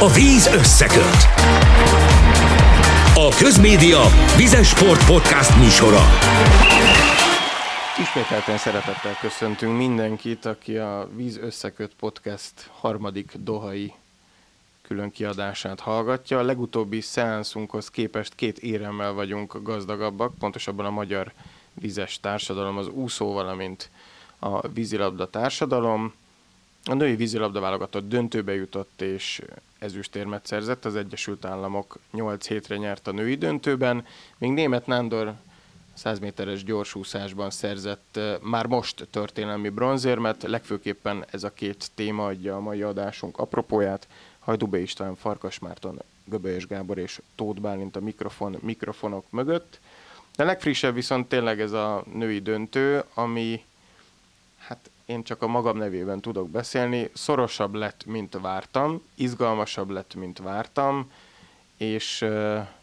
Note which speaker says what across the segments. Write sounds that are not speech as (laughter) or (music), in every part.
Speaker 1: A víz összeköt. A Közmédia Vizes Sport Podcast műsora.
Speaker 2: Ismételten szeretettel köszöntünk mindenkit, aki a Víz Összeköt Podcast harmadik dohai külön kiadását hallgatja. A legutóbbi szeánszunkhoz képest két éremmel vagyunk gazdagabbak, pontosabban a magyar vizes társadalom, az úszó, valamint a vízilabda társadalom. A női vízilabda válogatott döntőbe jutott és ezüstérmet szerzett, az Egyesült Államok 8 hétre nyert a női döntőben, még német Nándor 100 méteres gyorsúszásban szerzett már most történelmi bronzérmet, legfőképpen ez a két téma adja a mai adásunk apropóját. Hajdubé István, Farkas Márton, Göbölyös Gábor és Tóth Bálint a mikrofon, mikrofonok mögött. De legfrissebb viszont tényleg ez a női döntő, ami én csak a magam nevében tudok beszélni, szorosabb lett, mint vártam, izgalmasabb lett, mint vártam, és,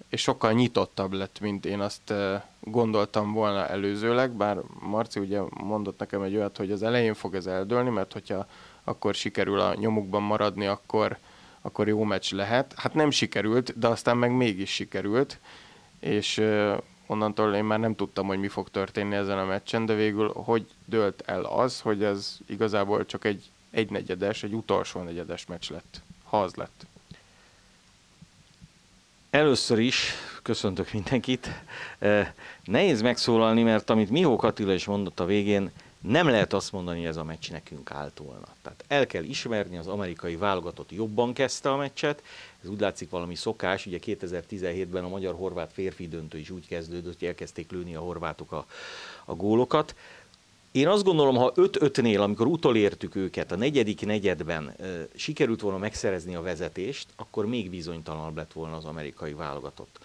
Speaker 2: és sokkal nyitottabb lett, mint én azt gondoltam volna előzőleg, bár Marci ugye mondott nekem egy olyat, hogy az elején fog ez eldőlni, mert hogyha akkor sikerül a nyomukban maradni, akkor, akkor jó meccs lehet. Hát nem sikerült, de aztán meg mégis sikerült, és onnantól én már nem tudtam, hogy mi fog történni ezen a meccsen, de végül hogy dőlt el az, hogy ez igazából csak egy egynegyedes, egy utolsó negyedes meccs lett, ha az lett.
Speaker 3: Először is köszöntök mindenkit. Nehéz megszólalni, mert amit Mihó Attila is mondott a végén, nem lehet azt mondani, hogy ez a meccs nekünk állt volna. Tehát el kell ismerni, az amerikai válogatott jobban kezdte a meccset, ez úgy látszik valami szokás, ugye 2017-ben a magyar-horvát férfi döntő is úgy kezdődött, hogy elkezdték lőni a horvátok a, a gólokat. Én azt gondolom, ha 5-5-nél, amikor utolértük őket, a negyedik negyedben e, sikerült volna megszerezni a vezetést, akkor még bizonytalanabb lett volna az amerikai válogatott.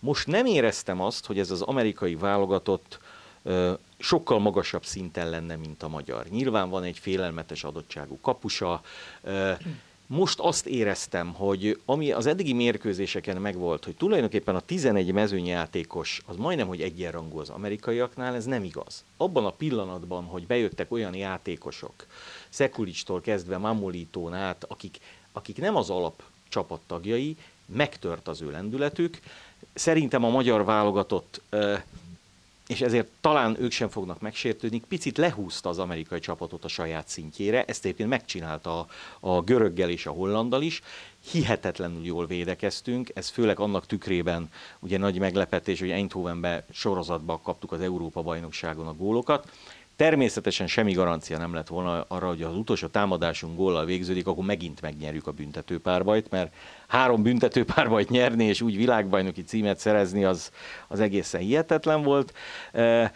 Speaker 3: Most nem éreztem azt, hogy ez az amerikai válogatott sokkal magasabb szinten lenne, mint a magyar. Nyilván van egy félelmetes adottságú kapusa, most azt éreztem, hogy ami az eddigi mérkőzéseken megvolt, hogy tulajdonképpen a 11 mezőnyjátékos az majdnem, hogy egyenrangú az amerikaiaknál, ez nem igaz. Abban a pillanatban, hogy bejöttek olyan játékosok, Szekulicstól kezdve Mamolitón át, akik, akik nem az alap csapattagjai, megtört az ő lendületük. Szerintem a magyar válogatott és ezért talán ők sem fognak megsértődni, picit lehúzta az amerikai csapatot a saját szintjére, ezt egyébként megcsinálta a, a göröggel és a hollandal is, hihetetlenül jól védekeztünk, ez főleg annak tükrében ugye nagy meglepetés, hogy Eindhovenbe sorozatban kaptuk az Európa-bajnokságon a gólokat, Természetesen semmi garancia nem lett volna arra, hogy az utolsó támadásunk góllal végződik, akkor megint megnyerjük a büntetőpárbajt, mert három büntetőpárbajt nyerni és úgy világbajnoki címet szerezni, az, az egészen hihetetlen volt. E,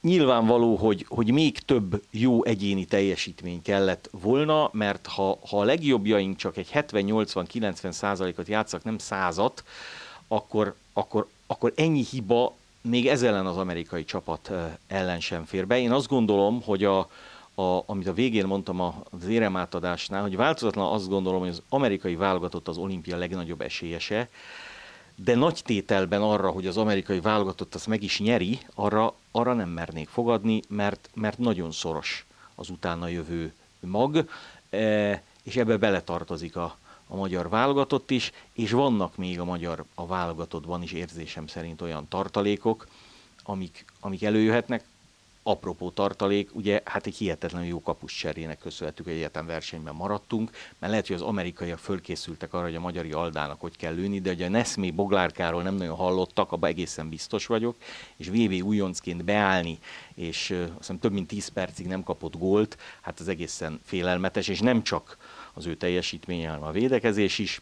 Speaker 3: nyilvánvaló, hogy, hogy még több jó egyéni teljesítmény kellett volna, mert ha, ha a legjobbjaink csak egy 70-80-90 százalékot játszak, nem százat, akkor, akkor, akkor ennyi hiba még ez ellen az amerikai csapat ellen sem fér be. Én azt gondolom, hogy a, a, amit a végén mondtam az éremátadásnál, hogy változatlan azt gondolom, hogy az amerikai válogatott az olimpia legnagyobb esélyese, de nagy tételben arra, hogy az amerikai válogatott azt meg is nyeri, arra, arra nem mernék fogadni, mert, mert nagyon szoros az utána jövő mag, és ebbe beletartozik a, a magyar válogatott is, és vannak még a magyar a válogatottban is érzésem szerint olyan tartalékok, amik, amik előjöhetnek. Apropó tartalék, ugye hát egy hihetetlenül jó kapus cserének köszönhetjük, hogy egyetem versenyben maradtunk, mert lehet, hogy az amerikaiak fölkészültek arra, hogy a magyari aldának hogy kell lőni, de ugye a Neszmé Boglárkáról nem nagyon hallottak, abban egészen biztos vagyok, és VV újoncként beállni, és azt hiszem több mint 10 percig nem kapott gólt, hát az egészen félelmetes, és nem csak az ő teljesítménye, hanem a védekezés is.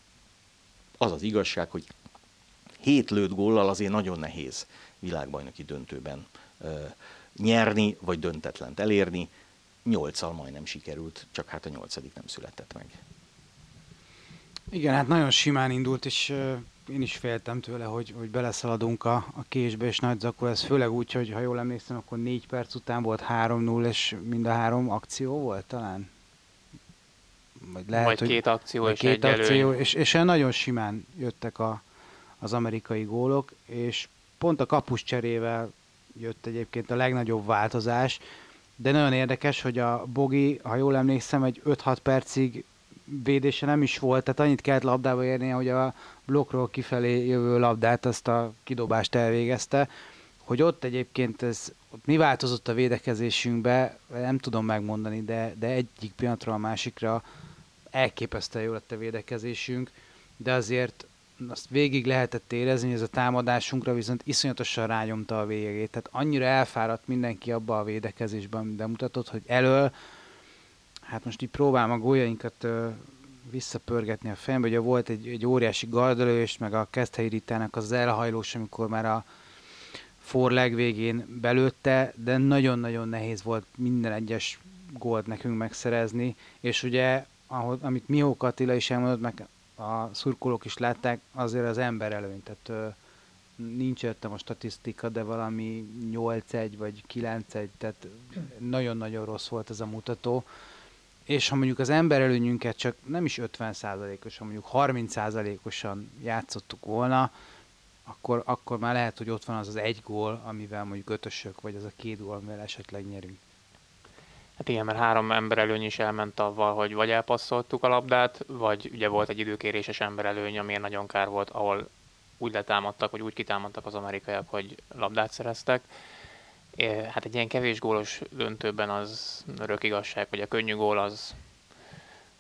Speaker 3: Az az igazság, hogy hét lőtt góllal azért nagyon nehéz világbajnoki döntőben ö, nyerni, vagy döntetlent elérni. Nyolccal majdnem sikerült, csak hát a nyolcadik nem született meg.
Speaker 4: Igen, hát nagyon simán indult, és uh, én is féltem tőle, hogy, hogy beleszaladunk a, a késbe, és nagy zakó, ez főleg úgy, hogy ha jól emlékszem, akkor négy perc után volt 3-0, és mind a három akció volt talán?
Speaker 5: Vagy lehet, vagy hogy, két akció
Speaker 4: vagy
Speaker 5: és
Speaker 4: két
Speaker 5: egy
Speaker 4: akció, és, és nagyon simán jöttek a, az amerikai gólok, és pont a kapus cserével jött egyébként a legnagyobb változás, de nagyon érdekes, hogy a Bogi, ha jól emlékszem, egy 5-6 percig védése nem is volt, tehát annyit kellett labdába érni, hogy a blokkról kifelé jövő labdát, azt a kidobást elvégezte, hogy ott egyébként ez, ott mi változott a védekezésünkbe, nem tudom megmondani, de, de egyik pillanatról a másikra elképesztően jó lett a védekezésünk, de azért azt végig lehetett érezni, hogy ez a támadásunkra viszont iszonyatosan rányomta a végét. Tehát annyira elfáradt mindenki abba a védekezésben, de mutatott, hogy elől, hát most így próbálom a gólyainkat visszapörgetni a fejembe, ugye volt egy, egy óriási gardolős, meg a Keszthelyi Ritának az elhajlós, amikor már a for legvégén belőtte, de nagyon-nagyon nehéz volt minden egyes gólt nekünk megszerezni, és ugye, ahogy, amit Mihó Attila is elmondott, meg a szurkolók is látták, azért az ember előny, tehát nincs jöttem a statisztika, de valami 8-1 vagy 9-1, tehát nagyon-nagyon rossz volt ez a mutató. És ha mondjuk az ember előnyünket csak nem is 50%-osan, mondjuk 30%-osan játszottuk volna, akkor, akkor már lehet, hogy ott van az az egy gól, amivel mondjuk ötösök, vagy az a két gól, amivel esetleg nyerünk.
Speaker 5: Hát igen, mert három ember előny is elment avval, hogy vagy elpasszoltuk a labdát, vagy ugye volt egy időkéréses ember előny, ami nagyon kár volt, ahol úgy letámadtak, vagy úgy kitámadtak az amerikaiak, hogy labdát szereztek. Hát egy ilyen kevés gólos döntőben az örök igazság, hogy a könnyű gól az,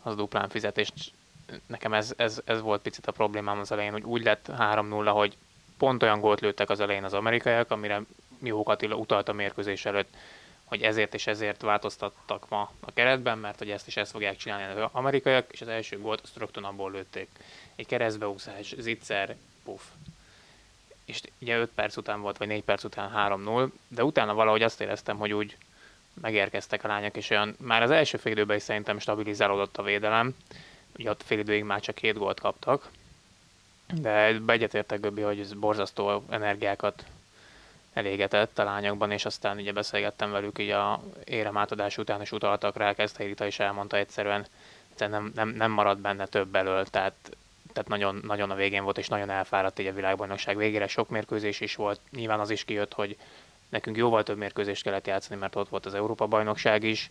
Speaker 5: az duplán fizetés. Nekem ez, ez, ez volt picit a problémám az elején, hogy úgy lett 3-0, hogy pont olyan gólt lőttek az elején az amerikaiak, amire Mihó Attila utalt a mérkőzés előtt, hogy ezért és ezért változtattak ma a keretben, mert hogy ezt is ezt fogják csinálni az amerikaiak, és az első gólt azt rögtön abból lőtték. Egy keresztbeúszás, zicser, puff. És ugye 5 perc után volt, vagy 4 perc után 3-0, de utána valahogy azt éreztem, hogy úgy megérkeztek a lányok, és olyan már az első fél időben is szerintem stabilizálódott a védelem. Ugye ott fél időig már csak két gólt kaptak, de egyetértek Göbbi, hogy ez borzasztó energiákat elégetett a lányokban, és aztán ugye beszélgettem velük így a érem átadás után, és utaltak rá, ezt Rita is elmondta egyszerűen, egyszerűen nem, nem, nem maradt benne több belől, tehát, tehát nagyon, nagyon a végén volt, és nagyon elfáradt így a világbajnokság végére. Sok mérkőzés is volt, nyilván az is kijött, hogy nekünk jóval több mérkőzést kellett játszani, mert ott volt az Európa-bajnokság is,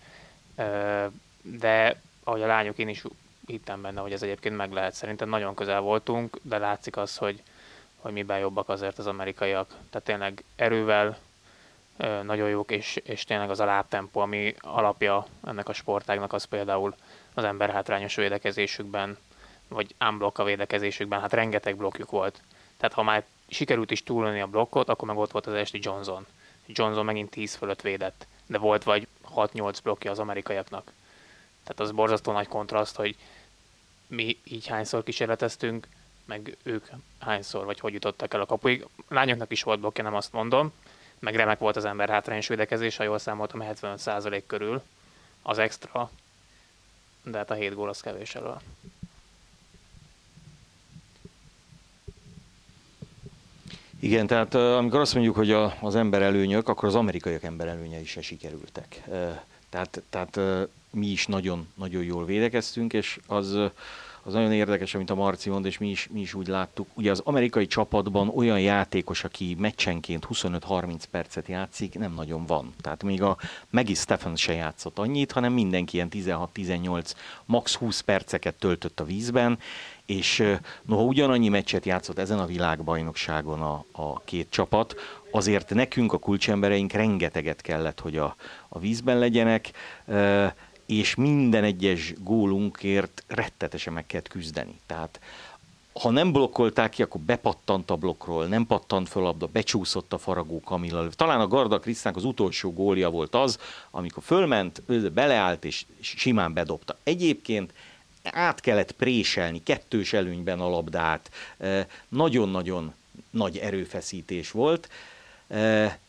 Speaker 5: de ahogy a lányok én is hittem benne, hogy ez egyébként meg lehet. Szerintem nagyon közel voltunk, de látszik az, hogy, hogy miben jobbak azért az amerikaiak. Tehát tényleg erővel nagyon jók, és, és tényleg az a lábtempó, ami alapja ennek a sportágnak, az például az emberhátrányos védekezésükben, vagy unblock a védekezésükben, hát rengeteg blokkjuk volt. Tehát ha már sikerült is túlölni a blokkot, akkor meg ott volt az esti Johnson. Johnson megint 10 fölött védett, de volt vagy 6-8 blokkja az amerikaiaknak. Tehát az borzasztó nagy kontraszt, hogy mi így hányszor kísérleteztünk, meg ők hányszor, vagy hogy jutottak el a kapuig. Lányoknak is volt blokkja, nem azt mondom, meg remek volt az ember hátrányos védekezés, ha jól számoltam, 75% körül az extra, de hát a 7 gól az kevés elől.
Speaker 3: Igen, tehát amikor azt mondjuk, hogy a, az ember előnyök, akkor az amerikaiak ember előnyei se sikerültek. Tehát, tehát mi is nagyon, nagyon jól védekeztünk, és az, az nagyon érdekes, amit a Marci mond, és mi is, mi is úgy láttuk. Ugye az amerikai csapatban olyan játékos, aki meccsenként 25-30 percet játszik, nem nagyon van. Tehát még a Maggie Stephen se játszott annyit, hanem mindenki ilyen 16-18, max 20 perceket töltött a vízben, és noha ugyanannyi meccset játszott ezen a világbajnokságon a, a két csapat, azért nekünk, a kulcsembereink rengeteget kellett, hogy a, a vízben legyenek, és minden egyes gólunkért rettetesen meg kellett küzdeni. Tehát ha nem blokkolták ki, akkor bepattant a blokkról, nem pattant föl a labda, becsúszott a faragó Kamilla. Talán a Garda Krisztánk az utolsó gólja volt az, amikor fölment, beleállt és simán bedobta. Egyébként át kellett préselni kettős előnyben a labdát, nagyon-nagyon nagy erőfeszítés volt,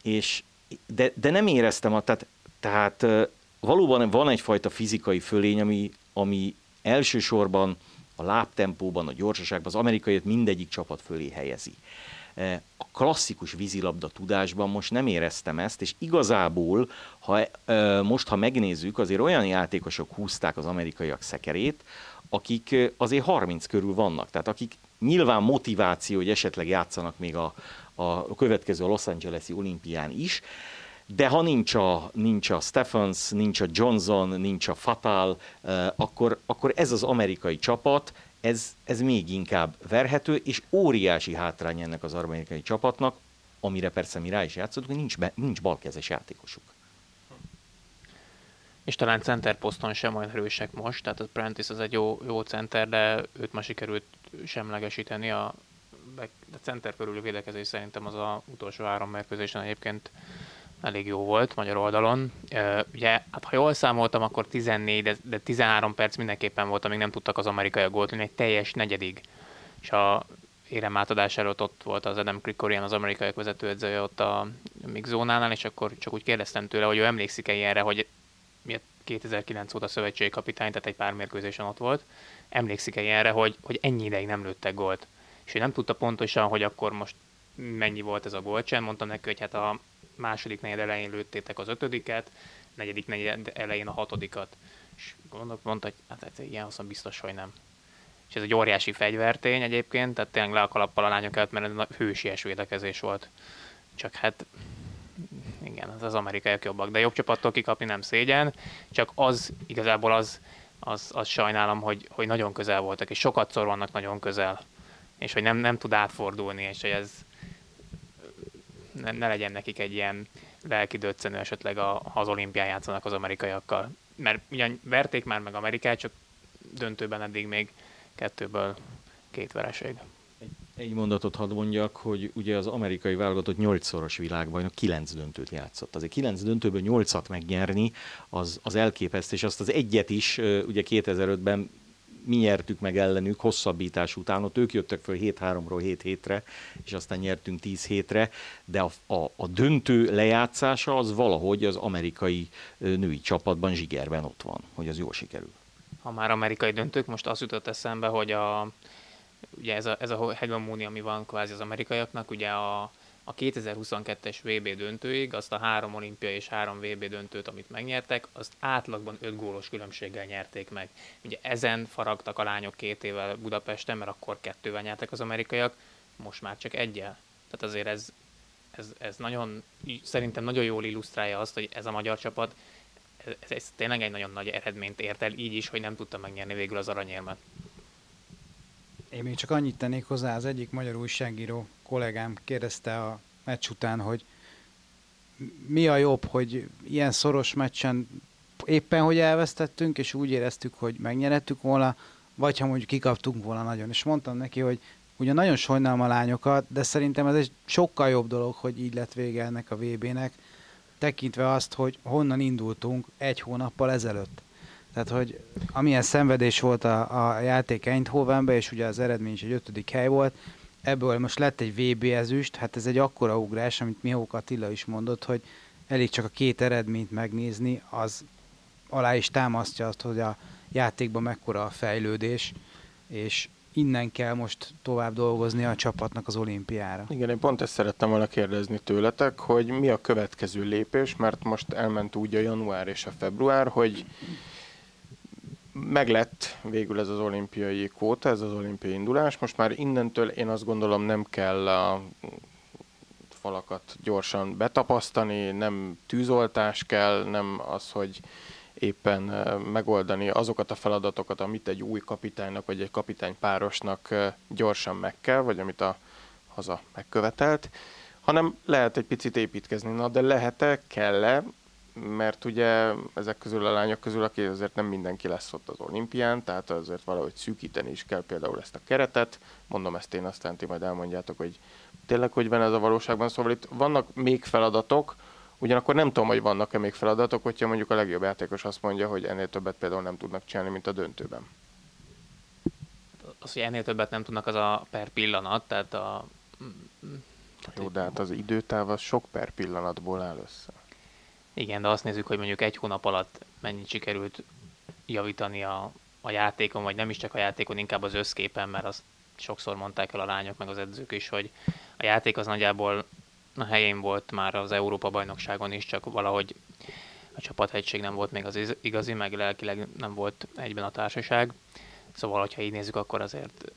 Speaker 3: és de, de nem éreztem, a, tehát, tehát valóban van egyfajta fizikai fölény, ami, ami elsősorban a lábtempóban, a gyorsaságban az amerikaiat mindegyik csapat fölé helyezi. E, a klasszikus vízilabda tudásban most nem éreztem ezt, és igazából, ha e, most, ha megnézzük, azért olyan játékosok húzták az amerikaiak szekerét, akik e, azért 30 körül vannak, tehát akik nyilván motiváció, hogy esetleg játszanak még a, a következő Los Angeles-i olimpián is, de ha nincs a, nincs a Stephens, nincs a Johnson, nincs a Fatal, akkor, akkor ez az amerikai csapat, ez, ez még inkább verhető, és óriási hátrány ennek az amerikai csapatnak, amire persze mi rá is játszottunk, hogy nincs, be, nincs balkezes játékosuk.
Speaker 5: És talán center poszton sem olyan erősek most, tehát a Prentice az egy jó, jó center, de őt ma sikerült semlegesíteni. A, a center körüli védekezés szerintem az a utolsó három mérkőzésen egyébként elég jó volt magyar oldalon. Ugye, hát ha jól számoltam, akkor 14, de, de 13 perc mindenképpen volt, amíg nem tudtak az amerikai gólt egy teljes negyedig. És a érem átadás előtt ott volt az Adam Krikorian, az amerikai vezetőedzője ott a zónánál, és akkor csak úgy kérdeztem tőle, hogy ő emlékszik-e ilyenre, hogy 2009 óta szövetségkapitány, tehát egy pár mérkőzésen ott volt, emlékszik-e ilyenre, hogy, hogy ennyi ideig nem lőttek gólt. És ő nem tudta pontosan, hogy akkor most mennyi volt ez a gólcsend, mondtam neki, hogy hát a második negyed elején lőttétek az ötödiket, negyedik negyed elején a hatodikat. És gondolok, mondta, hogy hát ez ilyen hosszan biztos, hogy nem. És ez egy óriási fegyvertény egyébként, tehát tényleg le a kalappal a lányok előtt, mert ez hősies védekezés volt. Csak hát igen, az, az amerikaiak jobbak, de jobb csapattól kikapni nem szégyen, csak az igazából az, az, az sajnálom, hogy, hogy nagyon közel voltak, és sokat szor vannak nagyon közel, és hogy nem, nem tud átfordulni, és hogy ez, ne, ne legyen nekik egy ilyen lelki döccenő esetleg, a, ha az olimpián játszanak az amerikaiakkal. Mert ugyan verték már meg Amerikát, csak döntőben eddig még kettőből két vereség.
Speaker 3: Egy mondatot hadd mondjak, hogy ugye az amerikai válogatott nyolcszoros világbajnok kilenc döntőt játszott. Azért kilenc döntőből nyolcat megnyerni, az, az elképesztő, és azt az egyet is ugye 2005-ben mi nyertük meg ellenük hosszabbítás után, ott ők jöttek föl 7-3-ról 7 hétre, és aztán nyertünk 10 hétre, de a, a, a döntő lejátszása az valahogy az amerikai női csapatban zsigerben ott van, hogy az jól sikerül.
Speaker 5: Ha már amerikai döntők, most az jutott eszembe, hogy a, ugye ez a, ez a hegemónia, ami van kvázi az amerikaiaknak, ugye a, a 2022-es VB döntőig, azt a három olimpia és három VB döntőt, amit megnyertek, azt átlagban 5 gólos különbséggel nyerték meg. Ugye ezen faragtak a lányok két évvel Budapesten, mert akkor kettővel nyertek az amerikaiak, most már csak egyel. Tehát azért ez, ez, ez nagyon, szerintem nagyon jól illusztrálja azt, hogy ez a magyar csapat, ez, ez tényleg egy nagyon nagy eredményt ért el, így is, hogy nem tudta megnyerni végül az aranyérmet.
Speaker 4: Én még csak annyit tennék hozzá, az egyik magyar újságíró kollégám kérdezte a meccs után, hogy mi a jobb, hogy ilyen szoros meccsen éppen, hogy elvesztettünk, és úgy éreztük, hogy megnyerettük volna, vagy ha mondjuk kikaptunk volna nagyon. És mondtam neki, hogy ugyan nagyon sajnálom a lányokat, de szerintem ez egy sokkal jobb dolog, hogy így lett vége ennek a VB-nek, tekintve azt, hogy honnan indultunk egy hónappal ezelőtt. Tehát, hogy amilyen szenvedés volt a, a játék Eindhovenbe, és ugye az eredmény is egy ötödik hely volt, ebből most lett egy VB ezüst, hát ez egy akkora ugrás, amit Mihók Attila is mondott, hogy elég csak a két eredményt megnézni, az alá is támasztja azt, hogy a játékban mekkora a fejlődés, és innen kell most tovább dolgozni a csapatnak az olimpiára.
Speaker 2: Igen, én pont ezt szerettem volna kérdezni tőletek, hogy mi a következő lépés, mert most elment úgy a január és a február, hogy meglett végül ez az olimpiai kóta, ez az olimpiai indulás. Most már innentől én azt gondolom nem kell a falakat gyorsan betapasztani, nem tűzoltás kell, nem az, hogy éppen megoldani azokat a feladatokat, amit egy új kapitánynak vagy egy kapitány párosnak gyorsan meg kell, vagy amit a haza megkövetelt, hanem lehet egy picit építkezni. Na, de lehet-e, kell-e, mert ugye ezek közül a lányok közül, aki azért nem mindenki lesz ott az olimpián, tehát azért valahogy szűkíteni is kell például ezt a keretet. Mondom ezt én, aztán ti majd elmondjátok, hogy tényleg hogy van ez a valóságban. Szóval itt vannak még feladatok, ugyanakkor nem tudom, hogy vannak-e még feladatok, hogyha mondjuk a legjobb játékos azt mondja, hogy ennél többet például nem tudnak csinálni, mint a döntőben.
Speaker 5: Az, hogy ennél többet nem tudnak, az a per pillanat, tehát a...
Speaker 2: Jó, de hát az időtáv az sok per pillanatból áll össze.
Speaker 5: Igen, de azt nézzük, hogy mondjuk egy hónap alatt mennyit sikerült javítani a, a játékon, vagy nem is csak a játékon, inkább az összképen, mert azt sokszor mondták el a lányok, meg az edzők is, hogy a játék az nagyjából a helyén volt már az Európa-bajnokságon is, csak valahogy a csapathegység nem volt még az igazi, meg lelkileg nem volt egyben a társaság. Szóval, hogyha így nézzük, akkor azért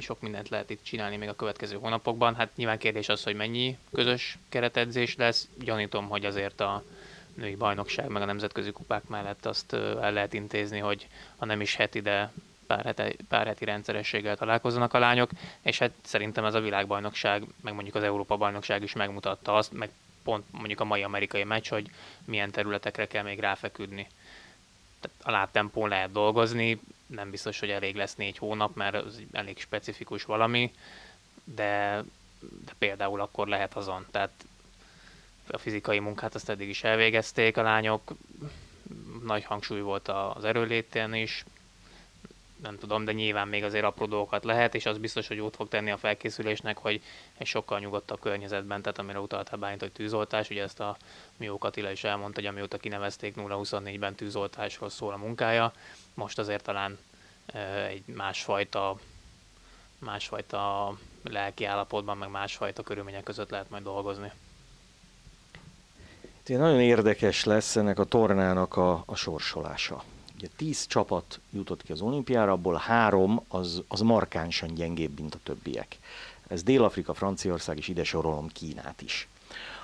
Speaker 5: sok mindent lehet itt csinálni még a következő hónapokban. Hát nyilván kérdés az, hogy mennyi közös keretedzés lesz. Gyanítom, hogy azért a női bajnokság meg a nemzetközi kupák mellett azt el lehet intézni, hogy ha nem is heti, de pár, heti, pár heti rendszerességgel találkozzanak a lányok, és hát szerintem ez a világbajnokság, meg mondjuk az Európa bajnokság is megmutatta azt, meg pont mondjuk a mai amerikai meccs, hogy milyen területekre kell még ráfeküdni. Tehát a láttempón lehet dolgozni, nem biztos, hogy elég lesz négy hónap, mert az elég specifikus valami, de, de például akkor lehet azon. Tehát a fizikai munkát azt eddig is elvégezték a lányok, nagy hangsúly volt az erőlétén is, nem tudom, de nyilván még azért apró dolgokat lehet, és az biztos, hogy út fog tenni a felkészülésnek, hogy egy sokkal nyugodtabb környezetben, tehát amire utaltál Bálint, hogy tűzoltás, ugye ezt a Miók Attila is elmondta, hogy amióta kinevezték 0-24-ben tűzoltásról szól a munkája, most azért talán egy másfajta, másfajta lelki állapotban, meg másfajta körülmények között lehet majd dolgozni.
Speaker 3: Nagyon érdekes lesz ennek a tornának a, a sorsolása. Ugye tíz csapat jutott ki az olimpiára, abból három az, az markánsan gyengébb, mint a többiek. Ez Dél-Afrika, Franciaország, és ide sorolom Kínát is.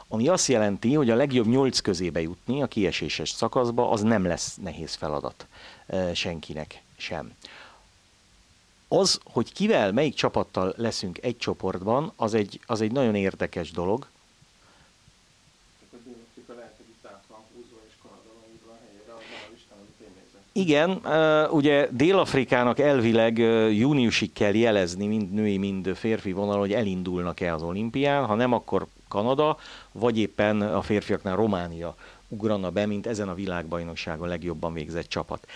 Speaker 3: Ami azt jelenti, hogy a legjobb nyolc közébe jutni a kieséses szakaszba, az nem lesz nehéz feladat e, senkinek sem. Az, hogy kivel, melyik csapattal leszünk egy csoportban, az egy, az egy nagyon érdekes dolog, Igen, ugye Dél-Afrikának elvileg júniusig kell jelezni mind női, mind férfi vonal, hogy elindulnak-e az olimpián, ha nem, akkor Kanada, vagy éppen a férfiaknál Románia ugrana be, mint ezen a világbajnokságon legjobban végzett csapat.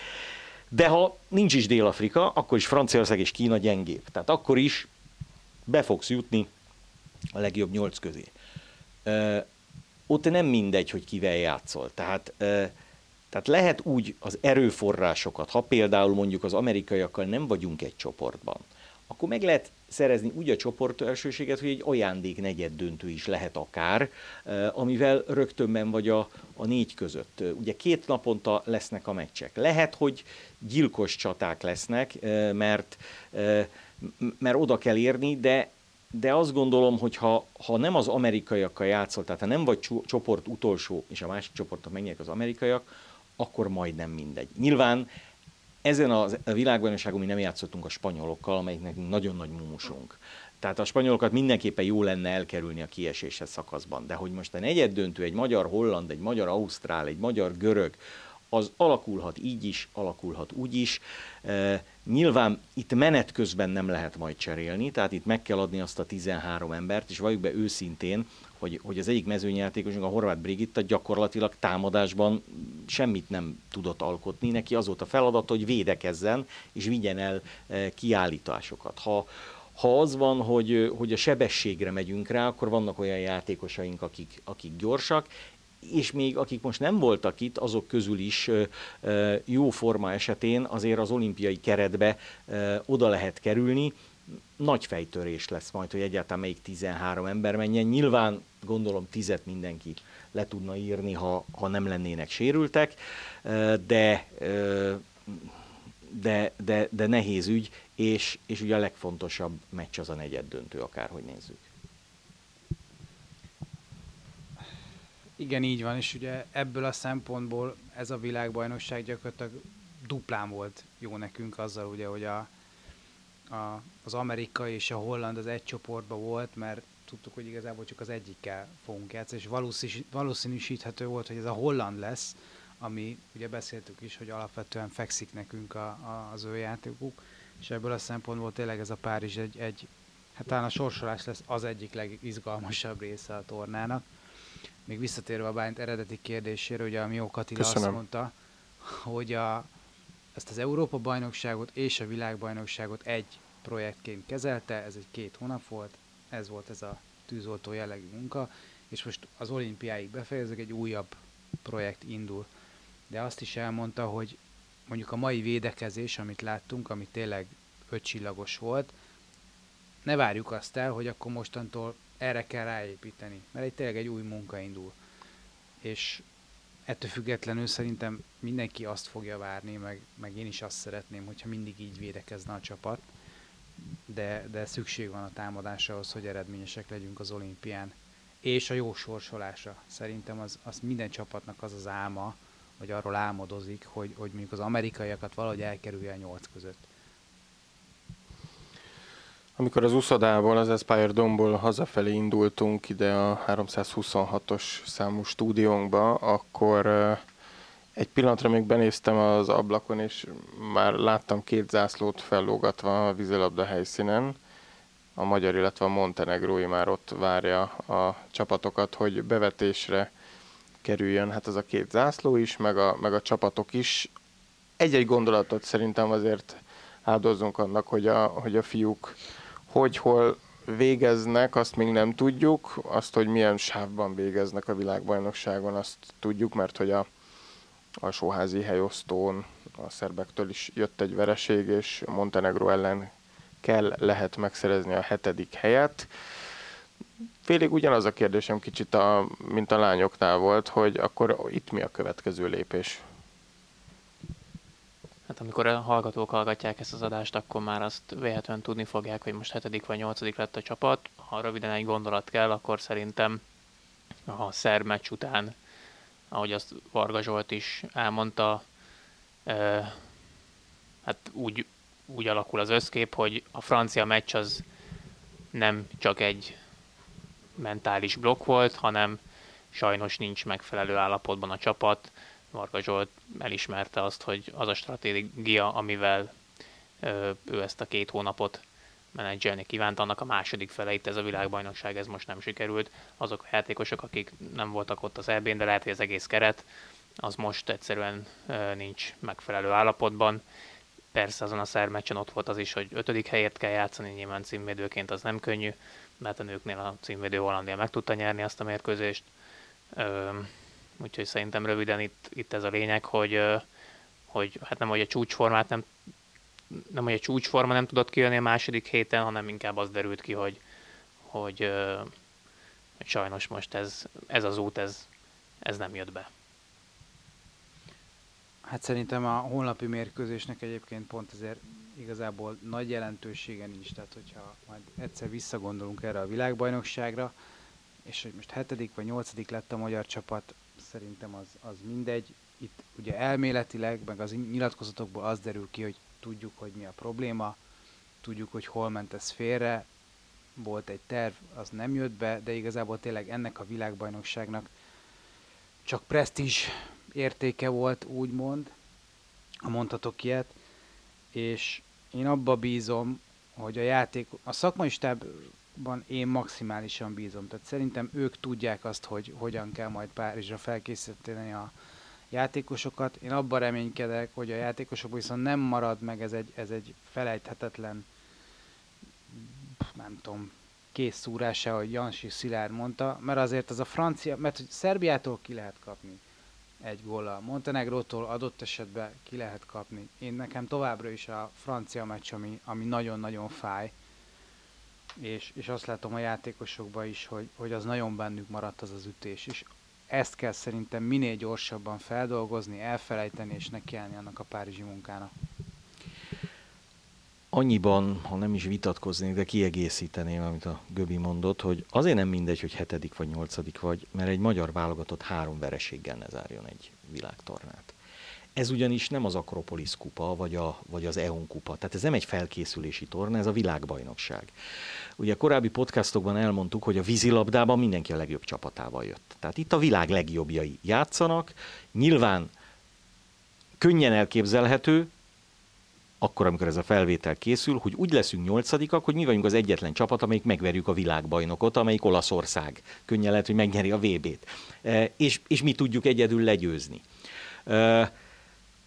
Speaker 3: De ha nincs is Dél-Afrika, akkor is Franciaország és Kína gyengébb. Tehát akkor is be fogsz jutni a legjobb nyolc közé. Ö, ott nem mindegy, hogy kivel játszol. Tehát ö, tehát lehet úgy az erőforrásokat, ha például mondjuk az amerikaiakkal nem vagyunk egy csoportban, akkor meg lehet szerezni úgy a csoport elsőséget, hogy egy ajándék negyed döntő is lehet akár, eh, amivel rögtönben vagy a, a négy között. Ugye két naponta lesznek a meccsek. Lehet, hogy gyilkos csaták lesznek, eh, mert, eh, mert oda kell érni, de de azt gondolom, hogy ha, ha nem az amerikaiakkal játszol, tehát ha nem vagy csoport utolsó, és a másik csoportot megnyerek az amerikaiak, akkor majdnem mindegy. Nyilván ezen a világbajnokságon mi nem játszottunk a spanyolokkal, amelyiknek nagyon nagy mumusunk. Tehát a spanyolokat mindenképpen jó lenne elkerülni a kieséses szakaszban. De hogy most a negyed döntő, egy magyar-holland, egy magyar-ausztrál, egy magyar-görög, az alakulhat így is, alakulhat úgy is. E, nyilván itt menet közben nem lehet majd cserélni, tehát itt meg kell adni azt a 13 embert, és valljuk be őszintén, hogy, hogy az egyik mezőnyjátékosunk, a Horváth Brigitta gyakorlatilag támadásban semmit nem tudott alkotni. Neki az volt a feladat, hogy védekezzen és vigyen el e, kiállításokat. Ha, ha az van, hogy, hogy a sebességre megyünk rá, akkor vannak olyan játékosaink, akik, akik gyorsak, és még akik most nem voltak itt, azok közül is jó forma esetén azért az olimpiai keretbe oda lehet kerülni. Nagy fejtörés lesz majd, hogy egyáltalán melyik 13 ember menjen. Nyilván gondolom tizet mindenki le tudna írni, ha, ha nem lennének sérültek, de, de, de, de nehéz ügy, és, és ugye a legfontosabb meccs az a negyed döntő, akárhogy nézzük.
Speaker 4: Igen, így van, és ugye ebből a szempontból ez a világbajnokság gyakorlatilag duplán volt jó nekünk azzal, ugye, hogy a, a, az amerikai és a holland az egy csoportban volt, mert tudtuk, hogy igazából csak az egyikkel fogunk játszani, és valószínűsíthető volt, hogy ez a holland lesz, ami ugye beszéltük is, hogy alapvetően fekszik nekünk a, a, az ő játékuk, és ebből a szempontból tényleg ez a Párizs egy, egy hát talán a sorsolás lesz az egyik legizgalmasabb része a tornának. Még visszatérve a Bányt eredeti kérdésére, ugye a Mió Katila azt mondta, hogy a, ezt az Európa-bajnokságot és a világbajnokságot egy projektként kezelte, ez egy két hónap volt, ez volt ez a tűzoltó jellegű munka, és most az olimpiáig befejezek, egy újabb projekt indul. De azt is elmondta, hogy mondjuk a mai védekezés, amit láttunk, ami tényleg ötcsillagos volt, ne várjuk azt el, hogy akkor mostantól erre kell ráépíteni, mert egy tényleg egy új munka indul. És ettől függetlenül szerintem mindenki azt fogja várni, meg, meg én is azt szeretném, hogyha mindig így védekezne a csapat, de, de szükség van a támadásra ahhoz, hogy eredményesek legyünk az olimpián. És a jó sorsolása. Szerintem az, az minden csapatnak az az álma, vagy arról álmodozik, hogy, hogy mondjuk az amerikaiakat valahogy elkerülje a nyolc között.
Speaker 2: Amikor az uszodából, az Aspire Domból hazafelé indultunk ide a 326-os számú stúdiónkba, akkor egy pillanatra még benéztem az ablakon, és már láttam két zászlót fellógatva a vízilabda helyszínen. A magyar, illetve a montenegrói már ott várja a csapatokat, hogy bevetésre kerüljön. Hát az a két zászló is, meg a, meg a csapatok is. Egy-egy gondolatot szerintem azért áldozzunk annak, hogy a, hogy a fiúk hogy hol végeznek, azt még nem tudjuk. Azt, hogy milyen sávban végeznek a világbajnokságon, azt tudjuk, mert hogy a alsóházi helyosztón a szerbektől is jött egy vereség, és Montenegro ellen kell, lehet megszerezni a hetedik helyet. Félig ugyanaz a kérdésem kicsit, a, mint a lányoknál volt, hogy akkor itt mi a következő lépés?
Speaker 5: Hát amikor a hallgatók hallgatják ezt az adást, akkor már azt véletlenül tudni fogják, hogy most hetedik vagy nyolcadik lett a csapat. Ha röviden egy gondolat kell, akkor szerintem a szerb meccs után, ahogy azt Varga Zsolt is elmondta, eh, hát úgy, úgy alakul az összkép, hogy a francia meccs az nem csak egy mentális blokk volt, hanem sajnos nincs megfelelő állapotban a csapat, Varga Zsolt elismerte azt, hogy az a stratégia, amivel ő ezt a két hónapot menedzselni kívánt, annak a második fele itt ez a világbajnokság, ez most nem sikerült. Azok a játékosok, akik nem voltak ott az eb de lehet, hogy az egész keret, az most egyszerűen nincs megfelelő állapotban. Persze azon a szermeccsen ott volt az is, hogy ötödik helyért kell játszani, nyilván címvédőként az nem könnyű, mert a nőknél a címvédő Hollandia meg tudta nyerni azt a mérkőzést. Úgyhogy szerintem röviden itt, itt ez a lényeg, hogy, hogy hát nem, hogy a csúcsformát nem, nem, hogy a csúcsforma nem tudott kijönni a második héten, hanem inkább az derült ki, hogy, hogy, hogy sajnos most ez, ez az út, ez, ez nem jött be.
Speaker 4: Hát szerintem a honlapi mérkőzésnek egyébként pont ezért igazából nagy jelentősége nincs. Tehát, hogyha majd egyszer visszagondolunk erre a világbajnokságra, és hogy most hetedik vagy nyolcadik lett a magyar csapat, szerintem az, az mindegy. Itt ugye elméletileg, meg az nyilatkozatokból az derül ki, hogy tudjuk, hogy mi a probléma, tudjuk, hogy hol ment ez félre, volt egy terv, az nem jött be, de igazából tényleg ennek a világbajnokságnak csak presztízs értéke volt, úgymond, ha mondhatok ilyet, és én abba bízom, hogy a játék, a szakmai stáb ban én maximálisan bízom. Tehát szerintem ők tudják azt, hogy hogyan kell majd Párizsra felkészíteni a játékosokat. Én abban reménykedek, hogy a játékosokból viszont nem marad meg ez egy, ez egy felejthetetlen, nem tudom, kész szúrása, ahogy Jansi Szilárd mondta, mert azért az a francia, mert hogy Szerbiától ki lehet kapni egy góllal, Montenegrótól adott esetben ki lehet kapni. Én nekem továbbra is a francia meccs, ami, ami nagyon-nagyon fáj, és, és azt látom a játékosokban is, hogy, hogy az nagyon bennük maradt az az ütés, és ezt kell szerintem minél gyorsabban feldolgozni, elfelejteni és nekiállni annak a párizsi munkának.
Speaker 3: Annyiban, ha nem is vitatkoznék, de kiegészíteném, amit a Göbi mondott, hogy azért nem mindegy, hogy hetedik vagy nyolcadik vagy, mert egy magyar válogatott három vereséggel ne zárjon egy világtornát. Ez ugyanis nem az Akropolis kupa, vagy, a, vagy az EON kupa. Tehát ez nem egy felkészülési torna, ez a világbajnokság. Ugye korábbi podcastokban elmondtuk, hogy a vízilabdában mindenki a legjobb csapatával jött. Tehát itt a világ legjobbjai játszanak. Nyilván könnyen elképzelhető, akkor, amikor ez a felvétel készül, hogy úgy leszünk nyolcadikak, hogy mi vagyunk az egyetlen csapat, amelyik megverjük a világbajnokot, amelyik Olaszország. Könnyen lehet, hogy megnyeri a VB-t. E, és, és mi tudjuk egyedül legyőzni. E,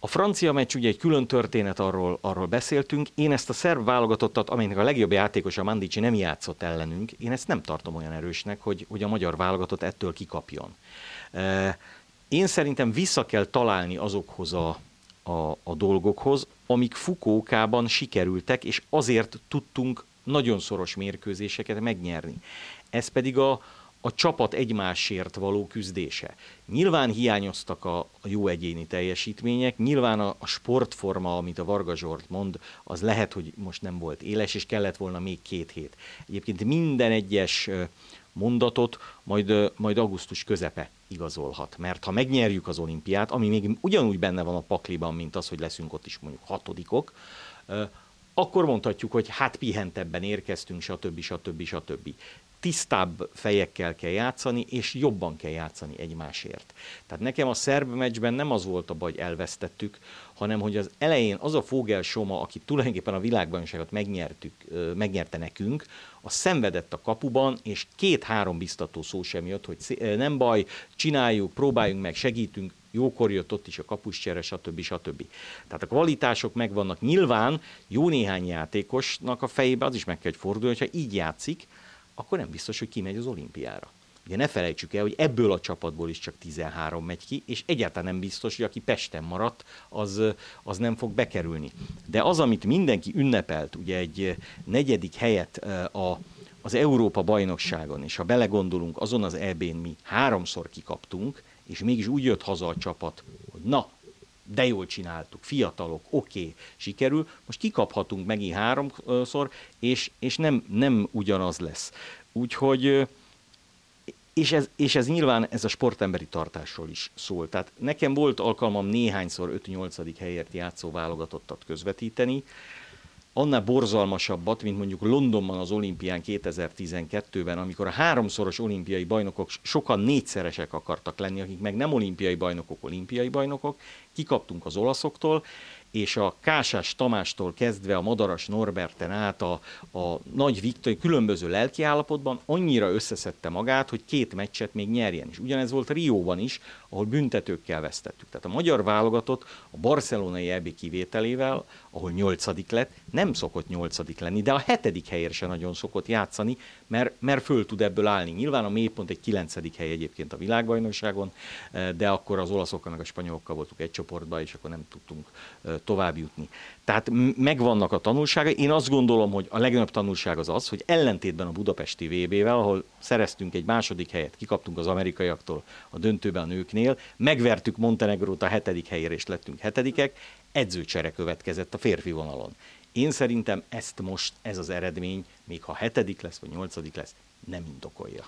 Speaker 3: a francia meccs ugye egy külön történet, arról, arról beszéltünk. Én ezt a szerb válogatottat, amelynek a legjobb játékosa Mandici nem játszott ellenünk, én ezt nem tartom olyan erősnek, hogy, hogy a magyar válogatott ettől kikapjon. Én szerintem vissza kell találni azokhoz a, a, a dolgokhoz, amik Fukókában sikerültek, és azért tudtunk nagyon szoros mérkőzéseket megnyerni. Ez pedig a, a csapat egymásért való küzdése. Nyilván hiányoztak a, jó egyéni teljesítmények, nyilván a, a sportforma, amit a Varga Zsolt mond, az lehet, hogy most nem volt éles, és kellett volna még két hét. Egyébként minden egyes mondatot majd, majd augusztus közepe igazolhat. Mert ha megnyerjük az olimpiát, ami még ugyanúgy benne van a pakliban, mint az, hogy leszünk ott is mondjuk hatodikok, akkor mondhatjuk, hogy hát pihentebben érkeztünk, stb. stb. stb tisztább fejekkel kell játszani, és jobban kell játszani egymásért. Tehát nekem a szerb meccsben nem az volt a baj, hogy elvesztettük, hanem hogy az elején az a Fogel Soma, aki tulajdonképpen a világbajnokságot megnyertük, megnyerte nekünk, a szenvedett a kapuban, és két-három biztató szó sem jött, hogy nem baj, csináljuk, próbáljunk meg, segítünk, jókor jött ott is a kapuscsere, stb. stb. Tehát a kvalitások megvannak. Nyilván jó néhány játékosnak a fejébe az is meg kell, hogy forduljon, hogyha így játszik, akkor nem biztos, hogy kimegy az olimpiára. Ugye ne felejtsük el, hogy ebből a csapatból is csak 13 megy ki, és egyáltalán nem biztos, hogy aki Pesten maradt, az, az nem fog bekerülni. De az, amit mindenki ünnepelt, ugye egy negyedik helyet a, az Európa bajnokságon, és ha belegondolunk, azon az EB-n mi háromszor kikaptunk, és mégis úgy jött haza a csapat, hogy na, de jól csináltuk, fiatalok, oké, okay, sikerül, most kikaphatunk megint háromszor, és, és nem, nem ugyanaz lesz. Úgyhogy, és ez, és ez nyilván ez a sportemberi tartásról is szól. Tehát nekem volt alkalmam néhányszor 5-8. helyért játszó válogatottat közvetíteni, annál borzalmasabbat, mint mondjuk Londonban az olimpián 2012-ben, amikor a háromszoros olimpiai bajnokok sokan négyszeresek akartak lenni, akik meg nem olimpiai bajnokok, olimpiai bajnokok, kikaptunk az olaszoktól, és a Kásás Tamástól kezdve a Madaras Norberten át a, a Nagy Viktor különböző lelkiállapotban annyira összeszedte magát, hogy két meccset még nyerjen. És ugyanez volt Rióban is, ahol büntetőkkel vesztettük. Tehát a magyar válogatott a barcelonai EB kivételével, ahol nyolcadik lett, nem szokott nyolcadik lenni, de a hetedik helyért se nagyon szokott játszani, mert, mert föl tud ebből állni. Nyilván a mélypont egy kilencedik hely egyébként a világbajnokságon, de akkor az olaszokkal meg a spanyolokkal voltunk egy csoportban, és akkor nem tudtunk tovább jutni. Tehát megvannak a tanulságai. Én azt gondolom, hogy a legnagyobb tanulság az az, hogy ellentétben a budapesti VB-vel, ahol szereztünk egy második helyet, kikaptunk az amerikaiaktól a döntőben a nőknél, megvertük Montenegrót a hetedik helyére, és lettünk hetedikek, edzőcsere következett a férfi vonalon. Én szerintem ezt most, ez az eredmény, még ha hetedik lesz, vagy nyolcadik lesz, nem indokolja.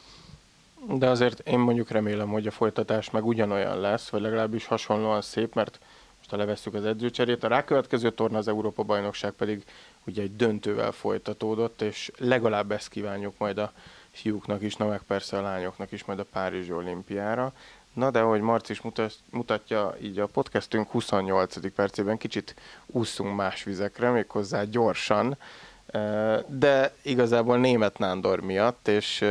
Speaker 2: De azért én mondjuk remélem, hogy a folytatás meg ugyanolyan lesz, vagy legalábbis hasonlóan szép, mert most levesszük az edzőcserét, a rákövetkező torna az Európa bajnokság pedig ugye egy döntővel folytatódott, és legalább ezt kívánjuk majd a fiúknak is, na meg persze a lányoknak is majd a Párizsi olimpiára. Na de ahogy Marci is mutatja, így a podcastünk 28. percében kicsit úszunk más vizekre, méghozzá gyorsan, de igazából német Nándor miatt, és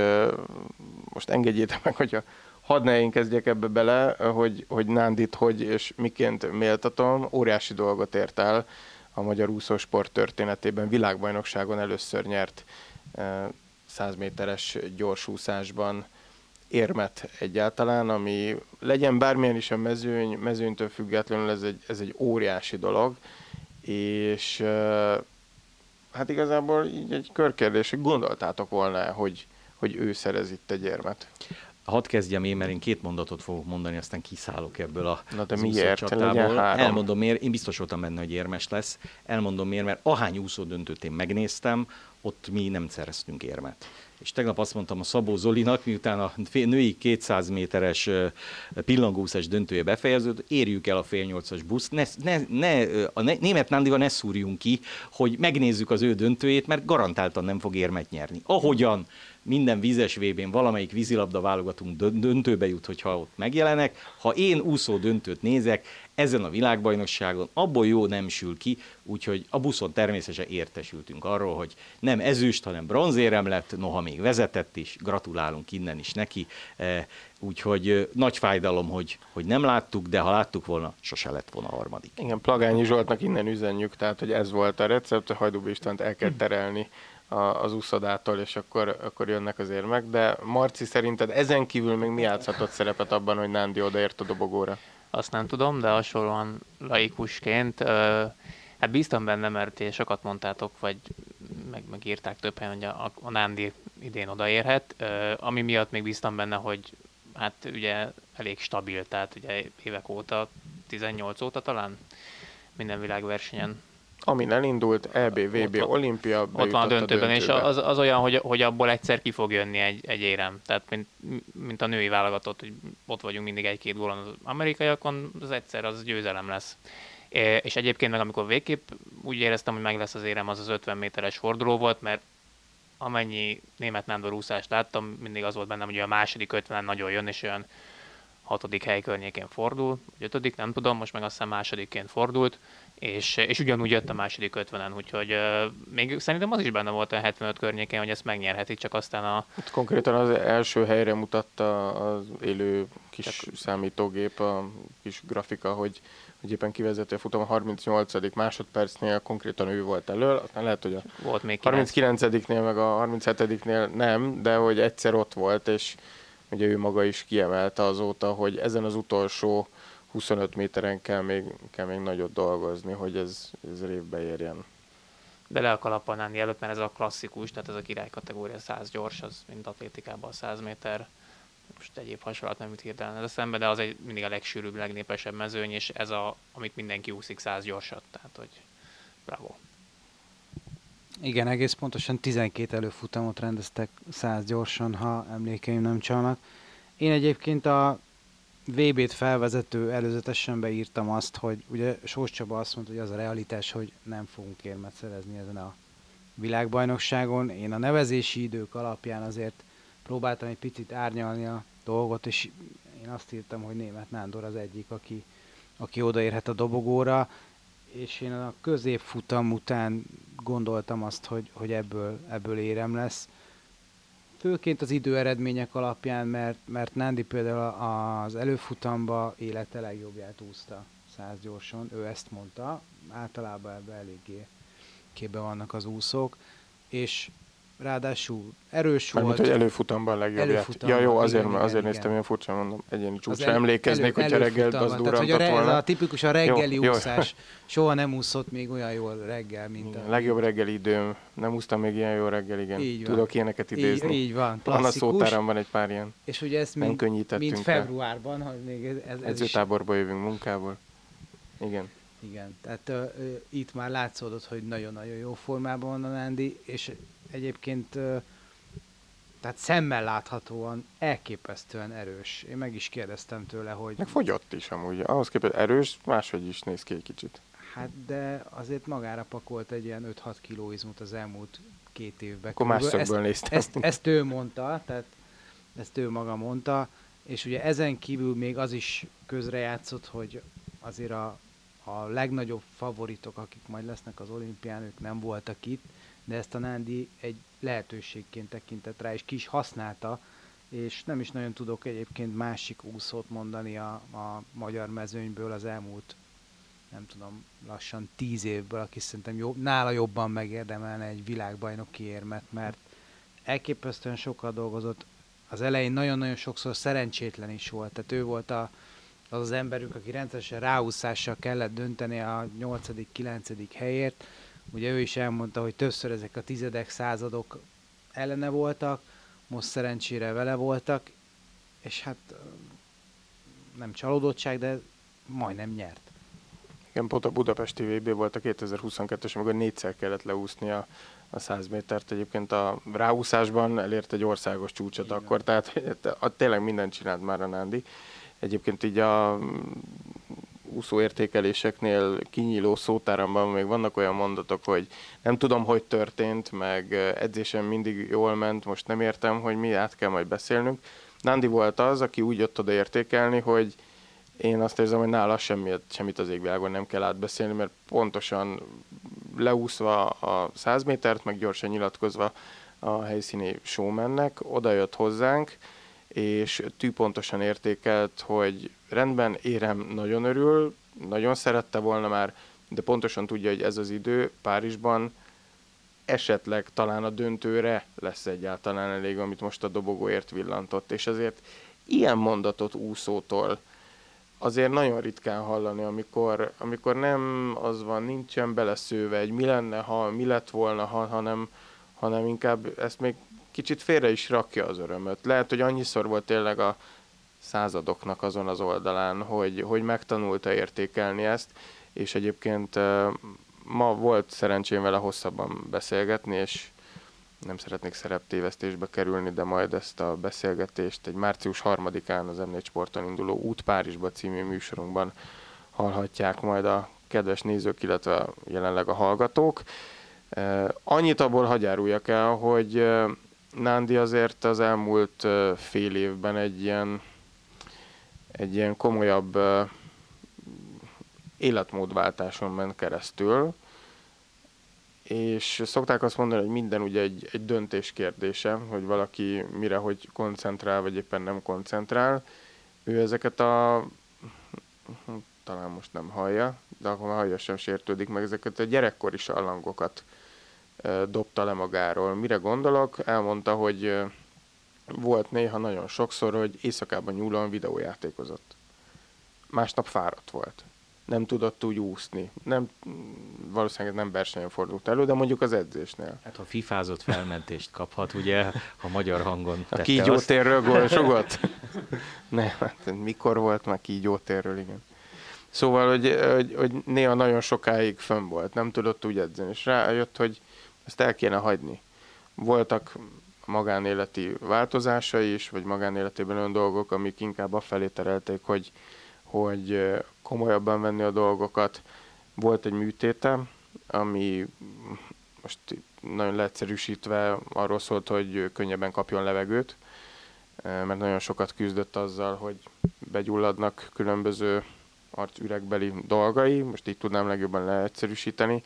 Speaker 2: most engedjétek meg, hogy a hadd ne én kezdjek ebbe bele, hogy, hogy Nándit hogy és miként méltatom, óriási dolgot ért el a magyar úszósport történetében, világbajnokságon először nyert 100 méteres gyorsúszásban érmet egyáltalán, ami legyen bármilyen is a mezőny, mezőnytől függetlenül ez egy, ez egy óriási dolog, és hát igazából így egy körkérdés, hogy gondoltátok volna, hogy, hogy ő szerez itt egy érmet?
Speaker 3: Hadd kezdjem én, mert én két mondatot fogok mondani, aztán kiszállok ebből a
Speaker 2: Na de miért? Csatából.
Speaker 3: Elmondom miért, én biztos voltam benne, hogy érmes lesz. Elmondom miért, mert ahány úszó döntőt én megnéztem, ott mi nem szereztünk érmet. És tegnap azt mondtam a Szabó Zolinak, miután a női 200 méteres pillangószás döntője befejeződött, érjük el a fél nyolcas buszt, ne, ne, ne, a német Nándival ne szúrjunk ki, hogy megnézzük az ő döntőjét, mert garantáltan nem fog érmet nyerni. Ahogyan minden vízes vb valamelyik vízilabda válogatunk döntőbe jut, hogyha ott megjelenek. Ha én úszó döntőt nézek, ezen a világbajnokságon abból jó nem sül ki, úgyhogy a buszon természetesen értesültünk arról, hogy nem ezüst, hanem bronzérem lett, noha még vezetett is, gratulálunk innen is neki, e, úgyhogy nagy fájdalom, hogy, hogy nem láttuk, de ha láttuk volna, sose lett volna a harmadik.
Speaker 2: Igen, Plagányi Zsoltnak innen üzenjük, tehát hogy ez volt a recept, a Hajdúbi Istent el kell terelni az úszodától, és akkor, akkor jönnek az érmek. De Marci, szerinted ezen kívül még mi játszhatott szerepet abban, hogy Nándi odaért a dobogóra?
Speaker 5: Azt nem tudom, de hasonlóan laikusként, hát bíztam benne, mert sokat mondtátok, vagy meg, meg írták több helyen, hogy a, a Nándi idén odaérhet, uh, ami miatt még bíztam benne, hogy hát ugye elég stabil, tehát ugye évek óta, 18 óta talán minden világversenyen
Speaker 2: Amin elindult, EB, VB,
Speaker 5: Ott-
Speaker 2: Olimpia,
Speaker 5: ott van a döntőben, és
Speaker 2: döntőbe.
Speaker 5: az, az olyan, hogy, hogy abból egyszer ki fog jönni egy, egy érem. Tehát mint, mint a női válogatott, hogy ott vagyunk mindig egy-két gólon az amerikaiakon, az egyszer az győzelem lesz. És egyébként meg amikor végképp úgy éreztem, hogy meg lesz az érem, az az 50 méteres forduló volt, mert amennyi német nándor úszást láttam, mindig az volt bennem, hogy a második 50 nagyon jön, és olyan hatodik hely környékén fordul, vagy ötödik, nem tudom, most meg azt hiszem másodikként fordult, és, és ugyanúgy jött a második 50-en, úgyhogy uh, még szerintem az is benne volt a 75 környékén, hogy ezt megnyerheti, csak aztán a,
Speaker 2: Itt konkrétan az első helyre mutatta az élő kis
Speaker 5: Csak-
Speaker 2: számítógép, a kis grafika, hogy, hogy éppen kivezető a futam a 38. másodpercnél konkrétan ő volt elől, aztán lehet, hogy a
Speaker 5: volt még 9
Speaker 2: 39-nél meg a 37-nél nem, de hogy egyszer ott volt, és ugye ő maga is kiemelte azóta, hogy ezen az utolsó 25 méteren kell még, kell még nagyot dolgozni, hogy ez, ez révbe érjen.
Speaker 5: de le a kalappal Nándi előtt, mert ez a klasszikus, tehát ez a király kategória 100 gyors, az mint atlétikában a 100 méter. Most egyéb hasonlat nem jut hirtelen ez eszembe, de az egy mindig a legsűrűbb, legnépesebb mezőny, és ez a, amit mindenki úszik 100 gyorsat, tehát hogy bravo.
Speaker 4: Igen, egész pontosan 12 előfutamot rendeztek 100 gyorsan, ha emlékeim nem csalnak. Én egyébként a VB-t felvezető előzetesen beírtam azt, hogy ugye Sós Csaba azt mondta, hogy az a realitás, hogy nem fogunk érmet szerezni ezen a világbajnokságon. Én a nevezési idők alapján azért próbáltam egy picit árnyalni a dolgot, és én azt írtam, hogy német Nándor az egyik, aki, aki odaérhet a dobogóra, és én a középfutam után gondoltam azt, hogy, hogy ebből, ebből érem lesz. Főként az idő eredmények alapján, mert, mert Nándi például az előfutamba élete legjobbját úszta 100 gyorsan, ő ezt mondta, általában ebben eléggé képbe vannak az úszók, és ráadásul erős volt.
Speaker 2: hogy előfutamban legjobbját.
Speaker 4: Előfutamban,
Speaker 2: ja, jó, azért,
Speaker 4: igen,
Speaker 2: azért
Speaker 4: igen,
Speaker 2: néztem,
Speaker 4: igen.
Speaker 2: ilyen furcsa mondom, egyéni csúcsra
Speaker 4: elő-
Speaker 2: emlékeznék,
Speaker 4: elő-
Speaker 2: hogyha reggel az
Speaker 4: Tehát, hogy a, re-
Speaker 2: volna.
Speaker 4: a tipikus a reggeli
Speaker 2: Jó, jó.
Speaker 4: úszás. (laughs) Soha nem úszott még olyan jól reggel, mint
Speaker 2: Igen,
Speaker 4: a...
Speaker 2: legjobb reggeli időm. Nem úsztam még ilyen jó reggel, igen.
Speaker 4: Így van.
Speaker 2: Tudok ilyeneket
Speaker 4: így,
Speaker 2: idézni.
Speaker 4: így van,
Speaker 2: Van a
Speaker 4: klasszikus.
Speaker 2: szótáramban egy pár ilyen.
Speaker 4: És ugye ezt
Speaker 2: Nem
Speaker 4: mint, februárban, hogy még ez, ez, ez is,
Speaker 2: Edzőtáborba jövünk munkából. Igen.
Speaker 4: igen, tehát uh, itt már látszódott, hogy nagyon-nagyon jó formában van a Nándi, és egyébként tehát szemmel láthatóan elképesztően erős. Én meg is kérdeztem tőle, hogy
Speaker 2: Meg fogyott is amúgy. Ahhoz képest erős, máshogy is néz ki egy kicsit.
Speaker 4: hát de azért magára pakolt egy ilyen 5-6 kiló izmot az elmúlt két évben.
Speaker 2: Akkor más
Speaker 4: ezt,
Speaker 2: néztem.
Speaker 4: ezt, ezt ő mondta, tehát ezt ő maga mondta, és ugye ezen kívül még az is közrejátszott, hogy azért a, a legnagyobb favoritok, akik majd lesznek az olimpián, ők nem voltak itt, de ezt a Nándi egy lehetőségként tekintett rá, és ki is használta, és nem is nagyon tudok egyébként másik úszót mondani a, a magyar mezőnyből az elmúlt nem tudom, lassan tíz évből, aki szerintem jobb, nála jobban megérdemelne egy világbajnoki érmet, mert elképesztően sokat dolgozott. Az elején nagyon-nagyon sokszor szerencsétlen is volt, tehát ő volt a, az az emberünk, aki rendszeresen ráúszással kellett dönteni a 8.-9. helyért. Ugye ő is elmondta, hogy többször ezek a tizedek, századok ellene voltak, most szerencsére vele voltak, és hát nem csalódottság, de majdnem nyert.
Speaker 2: Igen, pont a Budapesti VB volt a 2022-es, amikor négyszer kellett leúszni a, a 100 métert. Egyébként a ráúszásban elért egy országos csúcsot
Speaker 4: van.
Speaker 2: akkor, tehát a, tényleg mindent csinált már a Nándi. Egyébként így a mm, úszó értékeléseknél kinyíló szótáramban még vannak olyan mondatok, hogy nem tudom, hogy történt, meg edzésem mindig jól ment, most nem értem, hogy mi át kell majd beszélnünk. Nandi volt az, aki úgy jött oda értékelni, hogy én azt érzem, hogy nála semmit, semmit az égvilágon nem kell átbeszélni, mert pontosan leúszva a 100 métert, meg gyorsan nyilatkozva a helyszíni showmannek, oda jött hozzánk, és tűpontosan értékelt, hogy rendben, érem nagyon örül, nagyon szerette volna már, de pontosan tudja, hogy ez az idő Párizsban esetleg talán a döntőre lesz egyáltalán elég, amit most a dobogóért villantott, és ezért ilyen mondatot úszótól azért nagyon ritkán hallani, amikor, amikor nem az van, nincsen beleszőve egy mi lenne, ha, mi lett volna, ha, hanem, hanem inkább ezt még kicsit félre is rakja az örömöt. Lehet, hogy annyiszor volt tényleg a századoknak azon az oldalán, hogy, hogy megtanulta értékelni ezt, és egyébként ma volt szerencsém vele hosszabban beszélgetni, és nem szeretnék szereptévesztésbe kerülni, de majd ezt a beszélgetést egy március harmadikán az M4 Sporton induló Út Párizsba című műsorunkban hallhatják majd a kedves nézők, illetve jelenleg a hallgatók. Annyit abból hagyáruljak el, hogy Nándi azért az elmúlt fél évben egy ilyen, egy ilyen komolyabb életmódváltáson ment keresztül, és szokták azt mondani, hogy minden ugye egy, egy döntés kérdése, hogy valaki mire hogy koncentrál, vagy éppen nem koncentrál. Ő ezeket a talán most nem hallja, de akkor hallja sem sértődik meg, ezeket a gyerekkori sallangokat dobta le magáról. Mire gondolok? Elmondta, hogy volt néha nagyon sokszor, hogy éjszakában nyúlóan videójátékozott. Másnap fáradt volt nem tudott úgy úszni. Nem, valószínűleg nem versenyen fordult elő, de mondjuk az edzésnél.
Speaker 3: Hát ha fifázott felmentést kaphat, ugye, ha magyar hangon
Speaker 2: A kígyótérről gólsogott? (laughs) nem, hát mikor volt már kígyótérről, igen. Szóval, hogy, hogy, hogy néha nagyon sokáig fönn volt, nem tudott úgy edzeni, és rájött, hogy ezt el kéne hagyni. Voltak magánéleti változásai is, vagy magánéletében olyan dolgok, amik inkább afelé terelték, hogy, hogy komolyabban venni a dolgokat. Volt egy műtéte, ami most nagyon leegyszerűsítve arról szólt, hogy könnyebben kapjon levegőt, mert nagyon sokat küzdött azzal, hogy begyulladnak különböző arcüregbeli dolgai, most így tudnám legjobban leegyszerűsíteni.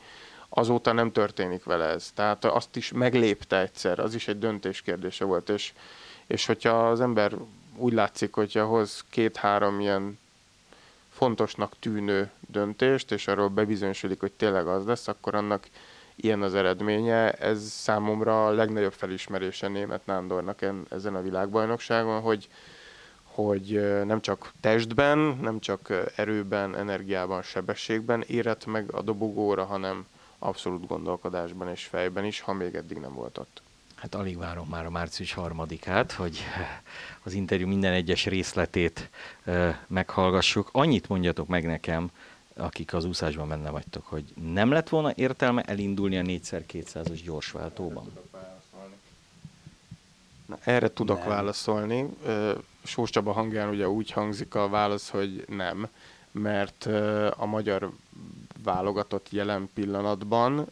Speaker 2: Azóta nem történik vele ez. Tehát azt is meglépte egyszer, az is egy döntés kérdése volt, és, és hogyha az ember úgy látszik, hogyha hoz két-három ilyen fontosnak tűnő döntést, és arról bebizonyosodik, hogy tényleg az lesz, akkor annak ilyen az eredménye. Ez számomra a legnagyobb felismerése német Nándornak ezen a világbajnokságon, hogy, hogy nem csak testben, nem csak erőben, energiában, sebességben érett meg a dobogóra, hanem abszolút gondolkodásban és fejben is, ha még eddig nem volt ott.
Speaker 3: Hát alig várom már a március harmadikát, hogy (laughs) az interjú minden egyes részletét meghallgassuk. Annyit mondjatok meg nekem, akik az úszásban benne vagytok, hogy nem lett volna értelme elindulni a 4x200-as gyorsváltóban?
Speaker 2: Na, erre tudok nem. válaszolni. Sós Csaba hangján ugye úgy hangzik a válasz, hogy nem, mert a magyar válogatott jelen pillanatban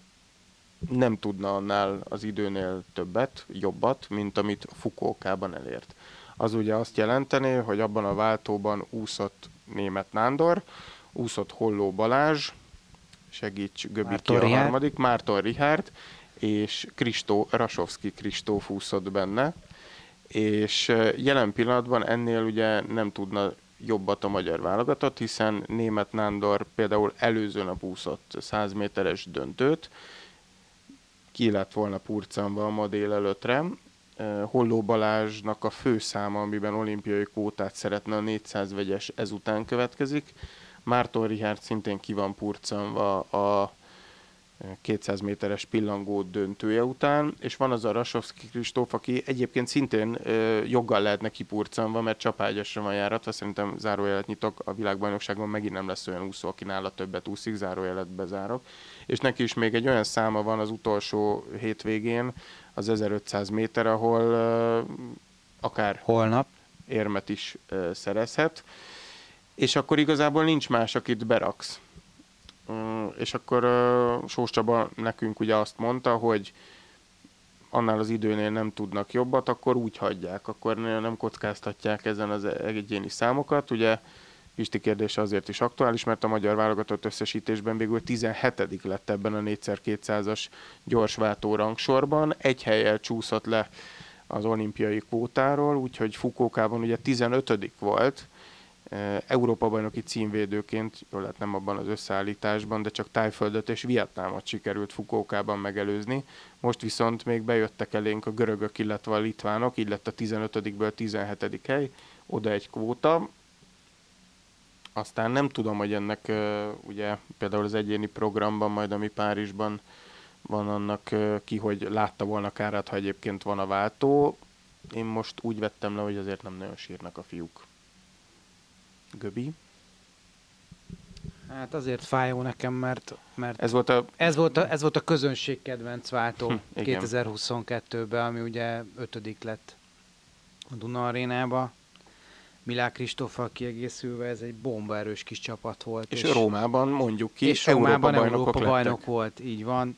Speaker 2: nem tudna annál az időnél többet, jobbat, mint amit Fukókában elért. Az ugye azt jelenteni, hogy abban a váltóban úszott német Nándor, úszott Holló Balázs, segíts Göbiki a harmadik, Márton Richard, és Kristó, Rasovski Kristóf úszott benne, és jelen pillanatban ennél ugye nem tudna jobbat a magyar válogatott, hiszen német Nándor például előző nap úszott 100 méteres döntőt, ki lett volna purcanva a ma délelőttre. Holló Balázsnak a főszáma, amiben olimpiai kótát szeretne a 400 vegyes ezután következik. Márton Richard szintén ki van purcanva a 200 méteres pillangó döntője után, és van az a Rasovski Kristóf, aki egyébként szintén ö, joggal lehetne kipurcanva, mert csapágyasra van járatva, szerintem zárójelet nyitok, a világbajnokságban megint nem lesz olyan úszó, aki nála többet úszik, zárójelet bezárok, és neki is még egy olyan száma van az utolsó hétvégén, az 1500 méter, ahol ö, akár
Speaker 4: holnap.
Speaker 2: érmet is ö, szerezhet, és akkor igazából nincs más, akit beraksz és akkor Sós Csaba nekünk ugye azt mondta, hogy annál az időnél nem tudnak jobbat, akkor úgy hagyják, akkor nem kockáztatják ezen az egyéni számokat. Ugye Pisti kérdése azért is aktuális, mert a magyar válogatott összesítésben végül 17 lett ebben a 4x200-as gyorsváltó rangsorban. Egy helyel csúszott le az olimpiai kvótáról, úgyhogy Fukókában ugye 15 volt, Európa-bajnoki címvédőként, jól lehet nem abban az összeállításban, de csak Tájföldet és Vietnámot sikerült Fukókában megelőzni. Most viszont még bejöttek elénk a görögök, illetve a litvánok, lett a 15-ből 17. hely, oda egy kvóta. Aztán nem tudom, hogy ennek ugye például az egyéni programban, majd ami Párizsban van annak ki, hogy látta volna kárát, ha egyébként van a váltó. Én most úgy vettem le, hogy azért nem nagyon sírnak a fiúk. Göbi?
Speaker 4: Hát azért fájó nekem, mert, mert
Speaker 2: ez, volt a...
Speaker 4: ez, volt a, ez volt a közönség kedvenc váltó hm, 2022-ben, ami ugye ötödik lett a Duna arénába. Milák Kristóffal kiegészülve ez egy bombaerős kis csapat volt.
Speaker 2: És, és Rómában mondjuk ki,
Speaker 4: és Rómában Európa, Európa bajnok volt, így van.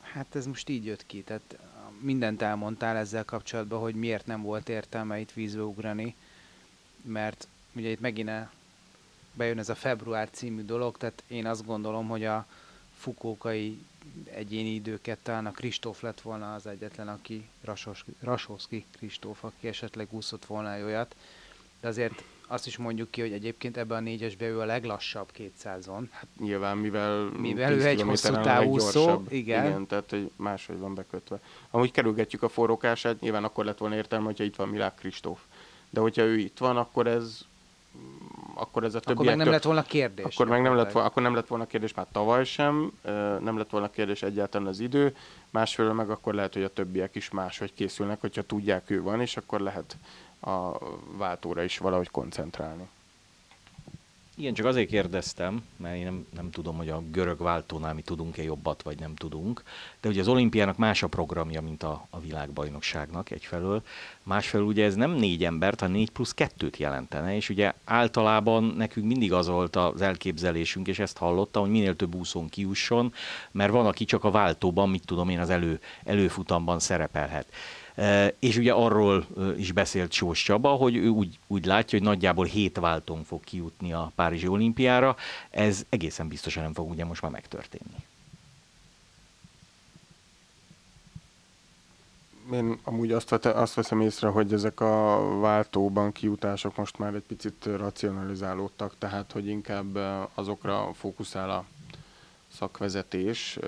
Speaker 4: Hát ez most így jött ki, tehát mindent elmondtál ezzel kapcsolatban, hogy miért nem volt értelme itt vízbe ugrani, mert ugye itt megint bejön ez a február című dolog, tehát én azt gondolom, hogy a fukókai egyéni időket talán a Kristóf lett volna az egyetlen, aki Rasos, Rasowski Kristóf, aki esetleg úszott volna egy olyat, de azért azt is mondjuk ki, hogy egyébként ebben a négyesbe ő a leglassabb 200-on.
Speaker 2: Hát nyilván, mivel,
Speaker 4: mivel ő egy hosszú távúszó, igen.
Speaker 2: igen. tehát hogy máshogy van bekötve. Amúgy kerülgetjük a forrókását, nyilván akkor lett volna értelme, hogyha itt van Milák Kristóf. De hogyha ő itt van, akkor ez akkor ez a többi.
Speaker 4: Akkor meg nem lett volna kérdés.
Speaker 2: Akkor meg nem lett, volna, akkor nem lett volna kérdés már tavaly sem, nem lett volna kérdés egyáltalán az idő, másfelől meg akkor lehet, hogy a többiek is máshogy készülnek, hogyha tudják ő van, és akkor lehet a váltóra is valahogy koncentrálni.
Speaker 3: Igen, csak azért kérdeztem, mert én nem, nem tudom, hogy a görög váltónál mi tudunk-e jobbat, vagy nem tudunk, de ugye az olimpiának más a programja, mint a, a világbajnokságnak egyfelől. Másfelől ugye ez nem négy embert, hanem négy plusz kettőt jelentene, és ugye általában nekünk mindig az volt az elképzelésünk, és ezt hallottam, hogy minél több úszón kiusson, mert van, aki csak a váltóban, mit tudom én, az elő, előfutamban szerepelhet. És ugye arról is beszélt Sós Csaba, hogy ő úgy, úgy látja, hogy nagyjából hét váltón fog kijutni a Párizsi olimpiára. Ez egészen biztosan nem fog ugye most már megtörténni.
Speaker 2: Én amúgy azt, azt veszem észre, hogy ezek a váltóban kijutások most már egy picit racionalizálódtak, tehát hogy inkább azokra fókuszál a szakvezetés,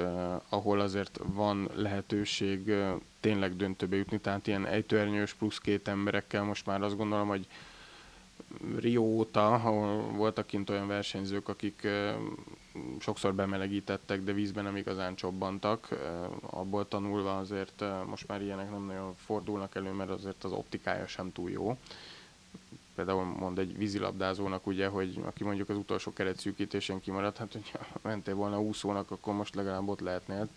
Speaker 2: ahol azért van lehetőség tényleg döntőbe jutni, tehát ilyen ejtőernyős plusz két emberekkel most már azt gondolom, hogy Rio óta, ahol voltak kint olyan versenyzők, akik sokszor bemelegítettek, de vízben nem igazán csobbantak, abból tanulva azért most már ilyenek nem nagyon fordulnak elő, mert azért az optikája sem túl jó például mond egy vízilabdázónak, ugye, hogy aki mondjuk az utolsó keretszűkítésen kimaradt, hát hogyha mentél volna úszónak, akkor most legalább ott lehetnél.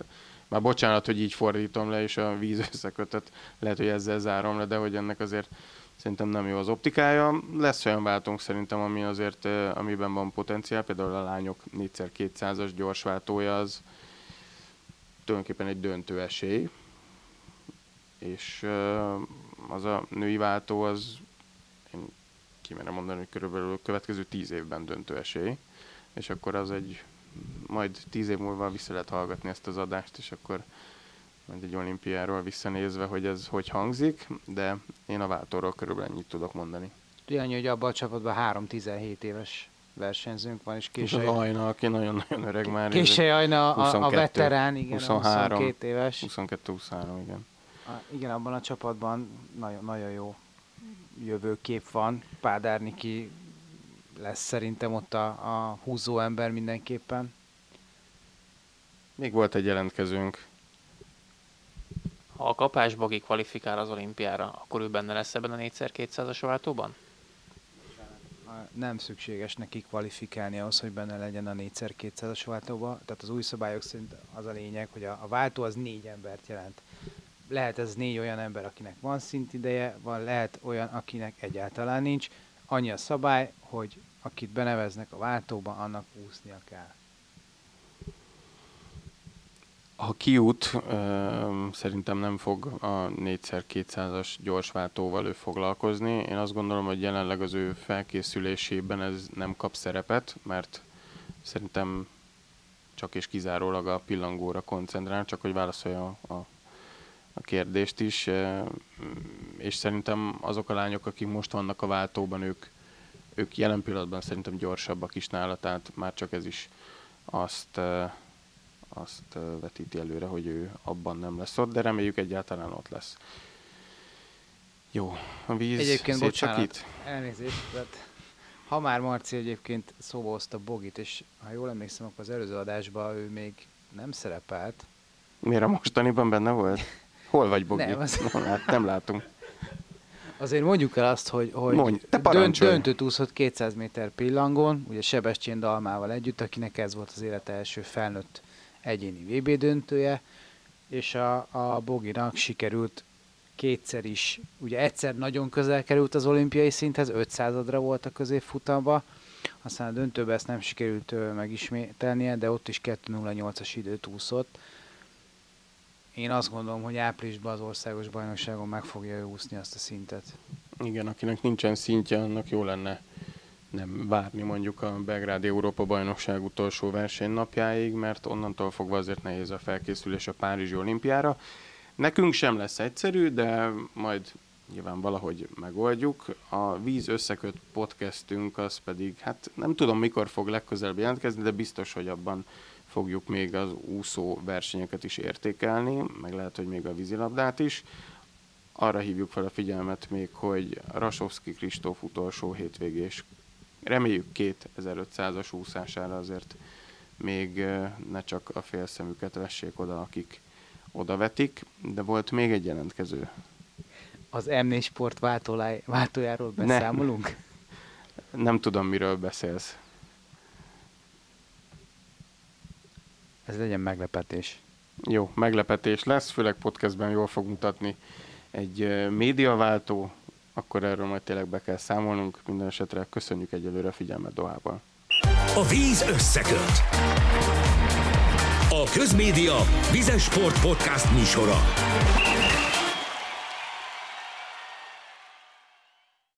Speaker 2: Már bocsánat, hogy így fordítom le, és a víz összekötet lehet, hogy ezzel zárom le, de hogy ennek azért szerintem nem jó az optikája. Lesz olyan váltónk szerintem, ami azért, amiben van potenciál, például a lányok 4x200-as gyors az tulajdonképpen egy döntő esély, és az a női váltó az kimerem mondani, hogy körülbelül a következő tíz évben döntő esély, és akkor az egy, majd tíz év múlva vissza lehet hallgatni ezt az adást, és akkor majd egy olimpiáról visszanézve, hogy ez hogy hangzik, de én a váltóról körülbelül ennyit tudok mondani.
Speaker 4: Tudja, hogy abban a csapatban 3-17 éves versenyzőnk van, és
Speaker 2: később... Az Ajna, aki nagyon-nagyon öreg már.
Speaker 4: Később Ajna, a, a veterán, igen,
Speaker 2: 23,
Speaker 4: 22 éves.
Speaker 2: 22-23, igen.
Speaker 4: A, igen, abban a csapatban nagyon, nagyon jó jövőkép van. Pádárniki lesz szerintem ott a, a húzó ember mindenképpen.
Speaker 2: Még volt egy jelentkezőnk.
Speaker 5: Ha a kapásba kvalifikál az olimpiára, akkor ő benne lesz ebben a 4x200-as váltóban?
Speaker 4: Nem szükséges neki kvalifikálni ahhoz, hogy benne legyen a 4x200-as váltóban. Tehát az új szabályok szerint az a lényeg, hogy a, a váltó az négy embert jelent lehet ez négy olyan ember, akinek van szintideje, van lehet olyan, akinek egyáltalán nincs. Annyi a szabály, hogy akit beneveznek a váltóban, annak úsznia kell.
Speaker 2: Ha kijut, szerintem nem fog a 4x200-as gyorsváltóval ő foglalkozni. Én azt gondolom, hogy jelenleg az ő felkészülésében ez nem kap szerepet, mert szerintem csak és kizárólag a pillangóra koncentrál, csak hogy válaszolja a a kérdést is, és szerintem azok a lányok, akik most vannak a váltóban, ők, ők jelen pillanatban szerintem gyorsabbak is nála, tehát már csak ez is azt, azt vetíti előre, hogy ő abban nem lesz ott, de reméljük egyáltalán ott lesz. Jó, a víz
Speaker 4: Egyébként bocsánat, elnézést, tehát Ha már Marci egyébként szóba hozta Bogit, és ha jól emlékszem, akkor az előző adásban ő még nem szerepelt.
Speaker 2: Miért a mostaniban benne volt? Hol vagy, Bogi?
Speaker 4: Nem, az-
Speaker 2: nem, lát, nem látunk.
Speaker 4: Azért mondjuk el azt, hogy, hogy
Speaker 2: Mondj, te
Speaker 4: dönt, döntőt úszott 200 méter pillangón, ugye Sebestyén Dalmával együtt, akinek ez volt az élete első felnőtt egyéni VB döntője, és a, a Boginak sikerült kétszer is, ugye egyszer nagyon közel került az olimpiai szinthez, 500-adra volt a középfutamban, aztán a döntőben ezt nem sikerült megismételnie, de ott is 2.08-as időt úszott. Én azt gondolom, hogy áprilisban az országos bajnokságon meg fogja ő úszni azt a szintet.
Speaker 2: Igen, akinek nincsen szintje, annak jó lenne nem várni mondjuk a Belgrádi Európa bajnokság utolsó versenynapjáig, mert onnantól fogva azért nehéz a felkészülés a Párizsi olimpiára. Nekünk sem lesz egyszerű, de majd nyilván valahogy megoldjuk. A Víz Összeköt podcastünk az pedig, hát nem tudom mikor fog legközelebb jelentkezni, de biztos, hogy abban fogjuk még az úszó versenyeket is értékelni, meg lehet, hogy még a vízilabdát is arra hívjuk fel a figyelmet még, hogy Rasovski Kristóf utolsó hétvégés, reméljük 2500-as úszására azért még ne csak a félszemüket vessék oda, akik oda vetik, de volt még egy jelentkező.
Speaker 4: Az M4 Sport váltójáról beszámolunk?
Speaker 2: Nem tudom, miről beszélsz.
Speaker 4: Ez legyen meglepetés.
Speaker 2: Jó, meglepetés lesz, főleg podcastben jól fog mutatni egy médiaváltó, akkor erről majd tényleg be kell számolnunk. Minden esetre köszönjük egyelőre a figyelmet Dohában.
Speaker 1: A víz összeköt. A Közmédia Vizes Sport Podcast műsora.